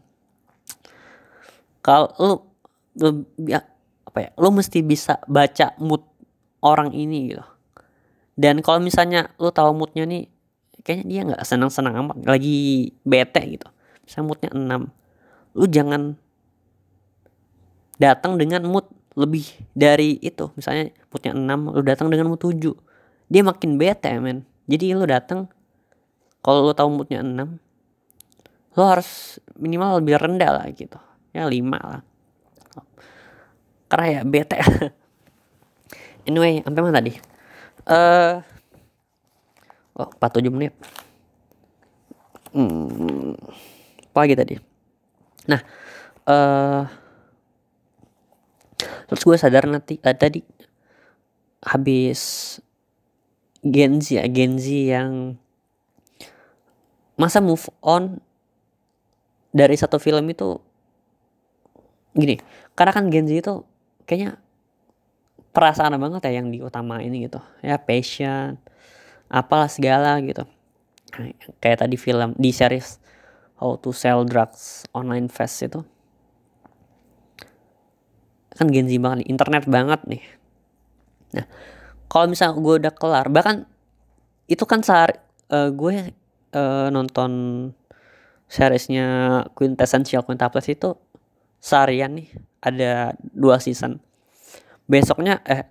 kalau lu, lu ya, apa ya lu mesti bisa baca mood orang ini gitu. Dan kalau misalnya lu tahu moodnya nih kayaknya dia nggak senang-senang amat lagi bete gitu. Misalnya moodnya 6 lu jangan datang dengan mood lebih dari itu. Misalnya moodnya 6 lu datang dengan mood 7 dia makin bete men. Jadi lu datang kalau lu tahu moodnya 6 lu harus minimal lebih rendah lah gitu. Ya 5 lah. Karena ya bete. Anyway sampai mana tadi? Eh uh, oh 47 menit. Hmm, apa lagi tadi? Nah eh uh, terus gue sadar nanti uh, tadi habis Genzi ya Genzi yang masa move on dari satu film itu gini karena kan Genzi itu kayaknya perasaan banget ya yang diutama ini gitu. Ya passion apalah segala gitu. Kayak tadi film di series How to Sell Drugs Online Fast itu. Kan genzi banget nih, internet banget nih. Nah, kalau misalnya gue udah kelar, bahkan itu kan saat uh, gue uh, nonton seriesnya Quintessential Quintuples itu seharian nih, ada dua season. Besoknya eh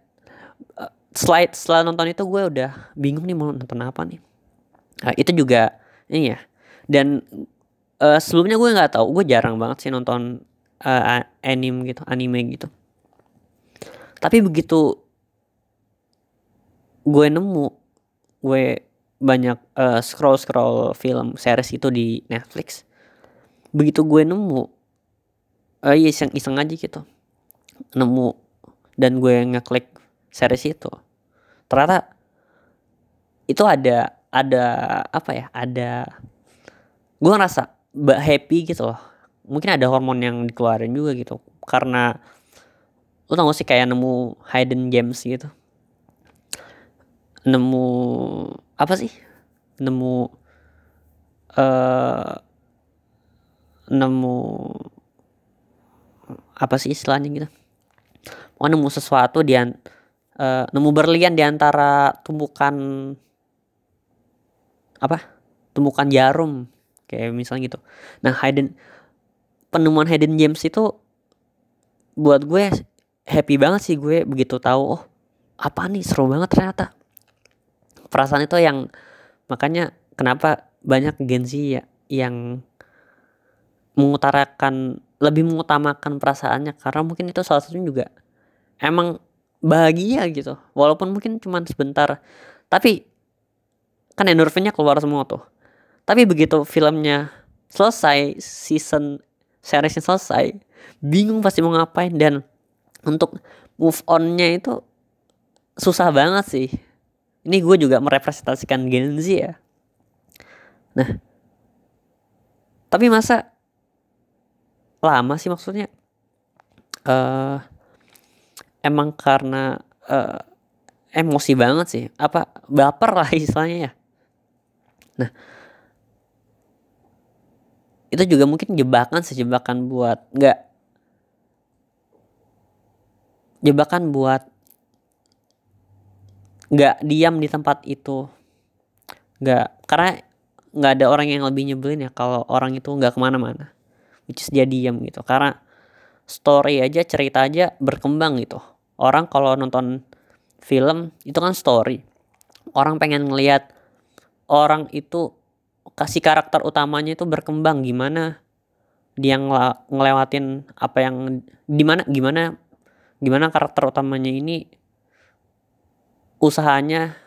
slide setelah nonton itu gue udah bingung nih mau nonton apa nih. Nah, itu juga ini ya. Dan uh, sebelumnya gue nggak tahu, gue jarang banget sih nonton uh, anime gitu, anime gitu. Tapi begitu gue nemu, gue banyak uh, scroll scroll film series itu di Netflix. Begitu gue nemu, uh, iya iseng iseng aja gitu, nemu dan gue ngeklik series itu. Ternyata itu ada ada apa ya ada gue ngerasa happy gitu loh mungkin ada hormon yang dikeluarin juga gitu karena lu tau gak sih kayak nemu hidden gems gitu nemu apa sih? Nemu uh, nemu apa sih istilahnya gitu? Mau nemu sesuatu di uh, nemu berlian di antara tumbukan apa? Tumbukan jarum kayak misalnya gitu. Nah hidden penemuan hidden gems itu buat gue happy banget sih gue begitu tahu oh apa nih seru banget ternyata perasaan itu yang makanya kenapa banyak Gen Z ya yang mengutarakan lebih mengutamakan perasaannya. Karena mungkin itu salah satunya juga emang bahagia gitu. Walaupun mungkin cuma sebentar. Tapi kan endorfinnya keluar semua tuh. Tapi begitu filmnya selesai season seriesnya selesai bingung pasti mau ngapain. Dan untuk move onnya itu susah banget sih ini gue juga merepresentasikan Gen Z ya. Nah. Tapi masa lama sih maksudnya? Uh, emang karena uh, emosi banget sih. Apa baper lah istilahnya ya. Nah. Itu juga mungkin jebakan sejebakan buat nggak. Jebakan buat nggak diam di tempat itu. Nggak karena nggak ada orang yang lebih nyebelin ya kalau orang itu nggak ke mana-mana. Which is dia diam gitu. Karena story aja cerita aja berkembang gitu. Orang kalau nonton film itu kan story. Orang pengen ngelihat orang itu kasih karakter utamanya itu berkembang. Gimana dia ngelewatin apa yang gimana gimana gimana karakter utamanya ini usahanya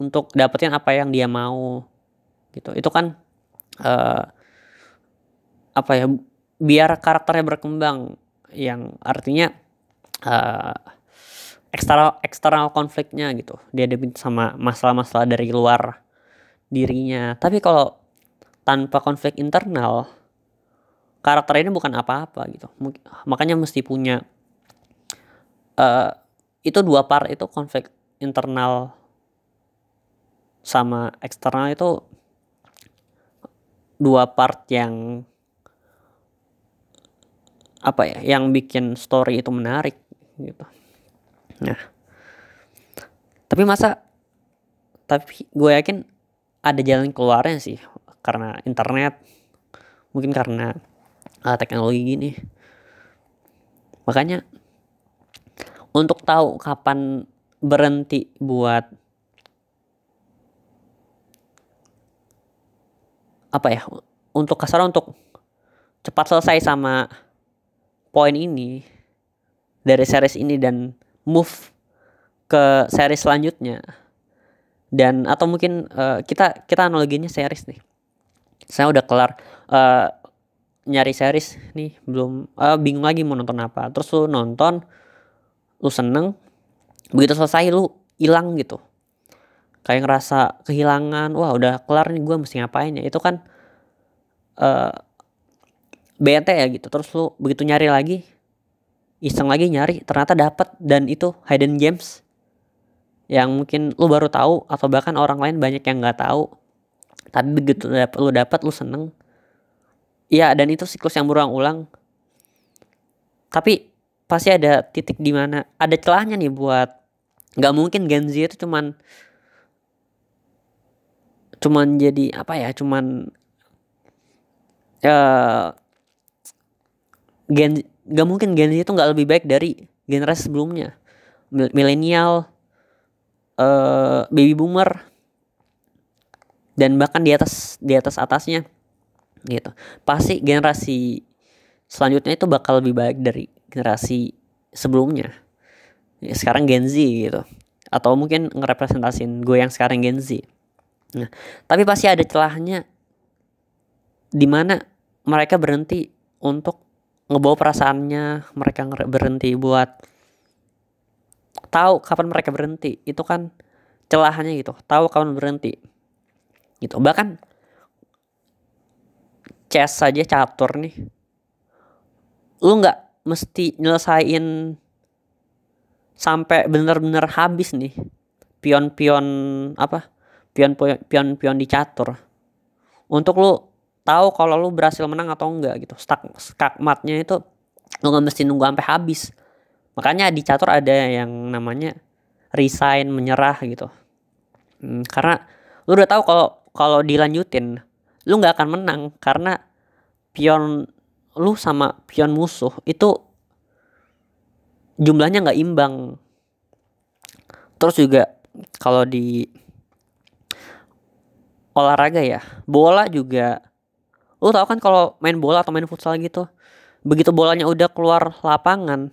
untuk dapetin apa yang dia mau gitu. Itu kan uh, apa ya biar karakternya berkembang yang artinya uh, eksternal eksternal konfliknya gitu. Dia ada sama masalah-masalah dari luar dirinya. Tapi kalau tanpa konflik internal karakter ini bukan apa-apa gitu. Makanya mesti punya uh, itu dua part itu konflik internal sama eksternal itu dua part yang apa ya yang bikin story itu menarik gitu. Nah tapi masa tapi gue yakin ada jalan keluarnya sih karena internet mungkin karena uh, teknologi gini. Makanya untuk tahu kapan berhenti buat apa ya untuk kasar untuk cepat selesai sama poin ini dari series ini dan move ke series selanjutnya. Dan atau mungkin uh, kita kita analoginya series nih. Saya udah kelar uh, nyari series nih belum uh, bingung lagi mau nonton apa. Terus lu nonton lu seneng begitu selesai lu hilang gitu. Kayak ngerasa kehilangan wah udah kelar nih gue mesti ngapain ya? Itu kan uh, eh, BNT ya gitu. Terus lu begitu nyari lagi iseng lagi nyari ternyata dapat dan itu hidden games yang mungkin lu baru tahu atau bahkan orang lain banyak yang nggak tahu. Tapi begitu dapet, lu dapat lu seneng. Iya dan itu siklus yang berulang-ulang. Tapi pasti ada titik di mana ada celahnya nih buat nggak mungkin Gen Z itu cuman cuman jadi apa ya cuman uh, Gen nggak mungkin Gen Z itu nggak lebih baik dari generasi sebelumnya. Milenial uh, baby boomer dan bahkan di atas di atas atasnya gitu. Pasti generasi selanjutnya itu bakal lebih baik dari generasi sebelumnya. ya, sekarang Gen Z gitu. Atau mungkin ngerepresentasin gue yang sekarang Gen Z. Nah tapi pasti ada celahnya di mana mereka berhenti untuk ngebawa perasaannya mereka berhenti buat tahu kapan mereka berhenti. Itu kan celahnya gitu tahu kapan berhenti gitu. Bahkan chess saja catur nih. Lu nggak mesti nyelesain sampai bener-bener habis nih. Pion-pion apa? Pion-pion pion di catur untuk lu tahu kalau lu berhasil menang atau enggak gitu. Stuck skakmatnya itu lu nggak mesti nunggu sampai habis. Makanya di catur ada yang namanya resign menyerah gitu. Hmm, karena lu udah tahu kalau kalau dilanjutin lu nggak akan menang. Karena pion lu sama pion musuh itu jumlahnya nggak imbang. Terus juga kalau di olahraga ya bola juga. Lu tau kan kalau main bola atau main futsal gitu begitu bolanya udah keluar lapangan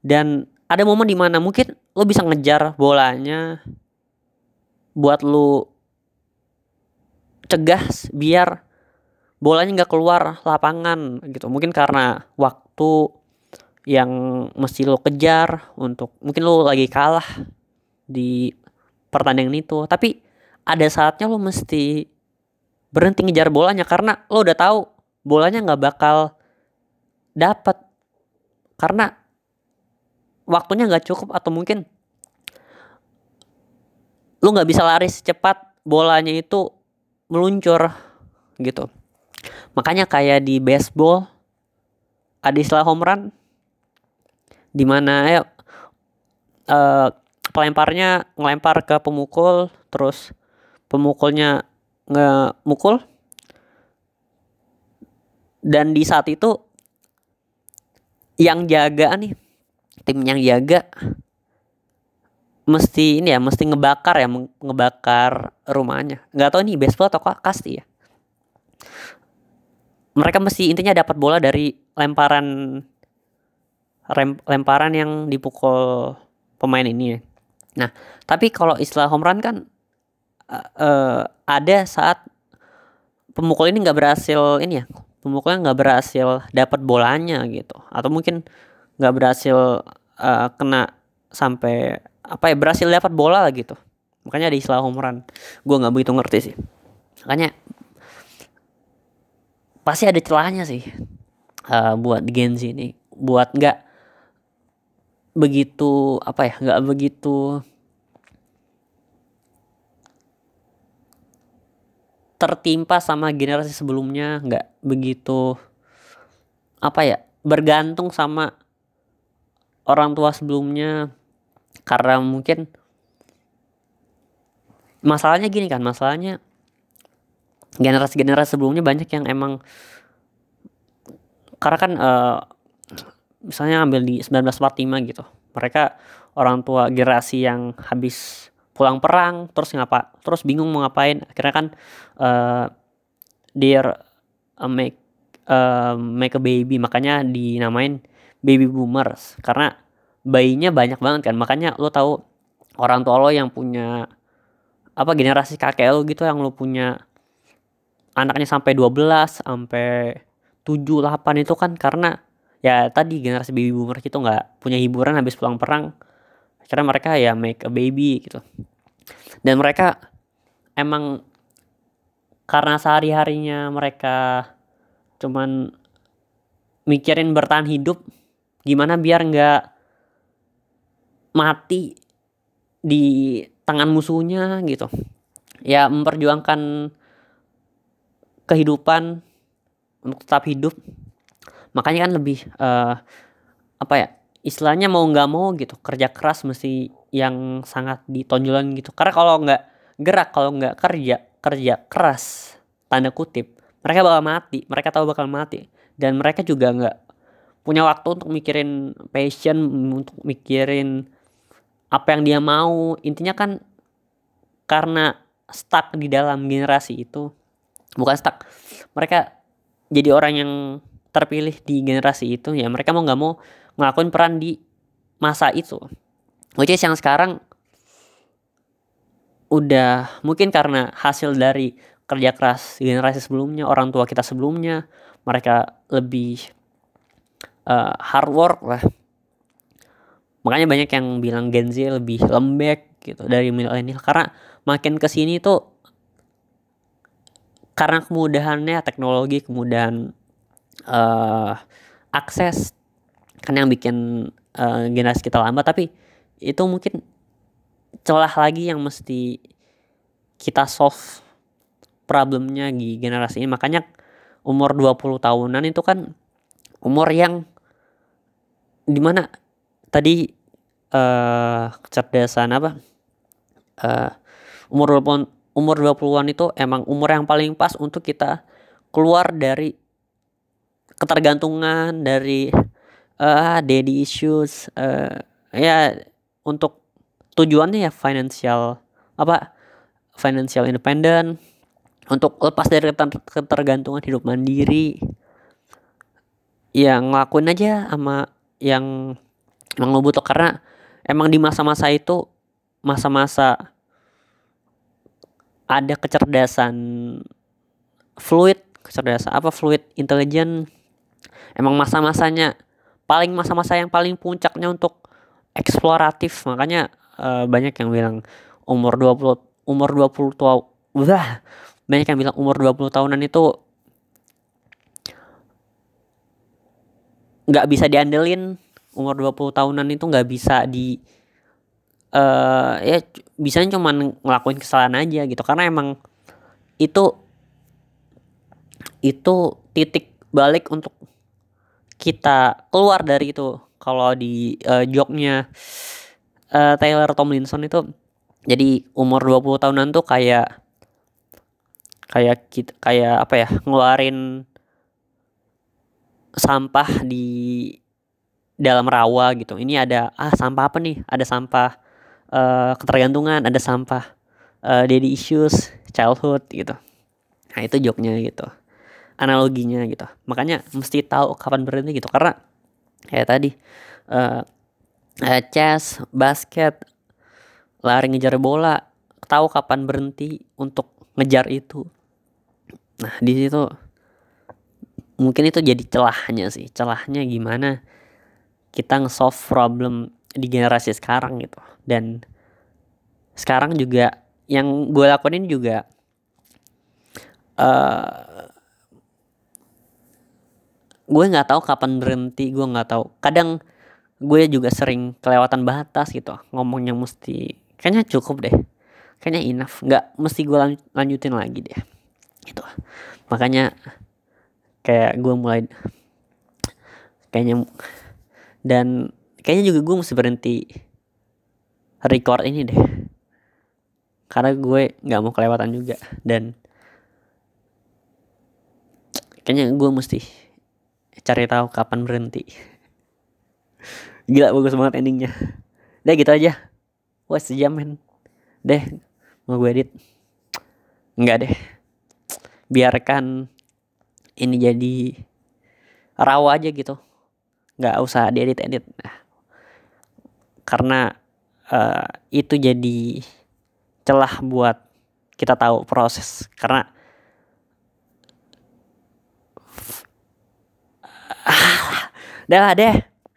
dan ada momen di mana mungkin lu bisa ngejar bolanya buat lu cegah biar bolanya nggak keluar lapangan gitu. Mungkin karena waktu yang mesti lo kejar untuk mungkin lo lagi kalah di pertandingan itu. Tapi ada saatnya lo mesti berhenti ngejar bolanya karena lo udah tahu bolanya nggak bakal dapat karena waktunya nggak cukup atau mungkin lo nggak bisa lari secepat bolanya itu meluncur gitu. Makanya kayak di baseball ada istilah home run di mana ya uh, pelemparnya ngelempar ke pemukul terus pemukulnya ngemukul. Dan di saat itu yang jaga nih tim yang jaga mesti ini ya mesti ngebakar ya ngebakar rumahnya. Nggak tahu nih baseball atau kasti ya. Mereka mesti intinya dapat bola dari lemparan rem, lemparan yang dipukul pemain ini ya. Nah, tapi kalau istilah home run kan uh, uh, ada saat pemukul ini nggak berhasil ini ya, pemukulnya nggak berhasil dapat bolanya gitu, atau mungkin nggak berhasil uh, kena sampai apa ya berhasil dapat bola lah gitu. Makanya ada istilah home run. Gue nggak begitu ngerti sih. Makanya pasti ada celahnya sih uh, buat Gen Z ini buat nggak begitu apa ya nggak begitu tertimpa sama generasi sebelumnya nggak begitu apa ya bergantung sama orang tua sebelumnya. Karena mungkin masalahnya gini kan masalahnya generasi-generasi sebelumnya banyak yang emang karena kan uh, misalnya ambil di 1945 gitu. Mereka orang tua generasi yang habis pulang perang terus ngapa terus bingung mau ngapain. Akhirnya kan uh, dia uh, make uh, make a baby. Makanya dinamain baby boomers. Karena bayinya banyak banget kan. Makanya lo tahu orang tua lo yang punya apa generasi kakek lo gitu yang lo punya anaknya sampai 12 sampai 7 8 itu kan karena ya tadi generasi baby boomer itu nggak punya hiburan habis pulang perang. Akhirnya mereka ya make a baby gitu. Dan mereka emang karena sehari harinya mereka cuman mikirin bertahan hidup gimana biar nggak mati di tangan musuhnya gitu. Ya memperjuangkan kehidupan untuk tetap hidup makanya kan lebih uh, apa ya istilahnya mau nggak mau gitu kerja keras mesti yang sangat ditonjolan gitu. Karena kalau nggak gerak kalau nggak kerja kerja keras tanda kutip mereka bakal mati mereka tahu bakal mati. Dan mereka juga nggak punya waktu untuk mikirin passion untuk mikirin apa yang dia mau. Intinya kan karena stuck di dalam generasi itu bukan stuck mereka jadi orang yang terpilih di generasi itu ya mereka mau nggak mau ngelakuin peran di masa itu. Which is yang sekarang udah mungkin karena hasil dari kerja keras generasi sebelumnya orang tua kita sebelumnya mereka lebih uh, hard work lah. Makanya banyak yang bilang Gen Z lebih lembek gitu dari milenial. Karena makin ke sini tuh karena kemudahannya teknologi kemudahan uh, akses kan yang bikin uh, generasi kita lambat. Tapi itu mungkin celah lagi yang mesti kita solve problemnya di generasi ini. Makanya umur 20 tahunan itu kan umur yang di mana tadi uh, kecerdasan apa uh, umur 20 umur 20-an itu emang umur yang paling pas untuk kita keluar dari ketergantungan dari uh, daddy issues uh, ya untuk tujuannya ya financial apa financial independent untuk lepas dari ketergantungan hidup mandiri. Ya ngelakuin aja sama yang emang lo butuh karena emang di masa-masa itu masa-masa ada kecerdasan fluid kecerdasan apa fluid intelijen emang masa-masanya paling masa-masa yang paling puncaknya untuk eksploratif. Makanya uh, banyak yang bilang umur 20 umur 20 tua wah banyak yang bilang umur 20 tahunan itu nggak bisa diandelin. Umur 20 tahunan itu nggak bisa di uh, ya bisa cuman ngelakuin kesalahan aja gitu. Karena emang itu itu titik balik untuk kita keluar dari itu. Kalau di uh, joknya uh, Taylor Tomlinson itu jadi umur 20 tahunan tuh kayak kayak kita kayak apa ya ngeluarin sampah di dalam rawa gitu. Ini ada ah sampah apa nih? Ada sampah uh, ketergantungan ada sampah uh, daddy issues childhood gitu. Nah itu joknya gitu analoginya gitu. Makanya mesti tahu kapan berhenti gitu. Karena kayak tadi uh, uh, chess basket lari ngejar bola tahu kapan berhenti untuk ngejar itu. Nah di situ mungkin itu jadi celahnya sih. Celahnya gimana kita nge-solve problem di generasi sekarang gitu. Dan sekarang juga yang gue lakuin juga uh, gue nggak tahu kapan berhenti gue nggak tahu. Kadang gue juga sering kelewatan batas gitu ngomongnya mesti kayaknya cukup deh. Kayaknya enough. Nggak mesti gue lanjutin lagi deh. Gitu. Makanya kayak gue mulai kayaknya dan kayaknya juga gue mesti berhenti record ini deh. Karena gue nggak mau kelewatan juga. Dan kayaknya gue mesti cari tahu kapan berhenti. Gila bagus banget endingnya. Deh gitu aja. Wah sejam men. Deh mau gue edit? Enggak deh. Biarkan ini jadi rawa aja gitu. Nggak usah diedit edit. Nah, karena uh, itu jadi celah buat kita tahu proses. Karena Dah deh.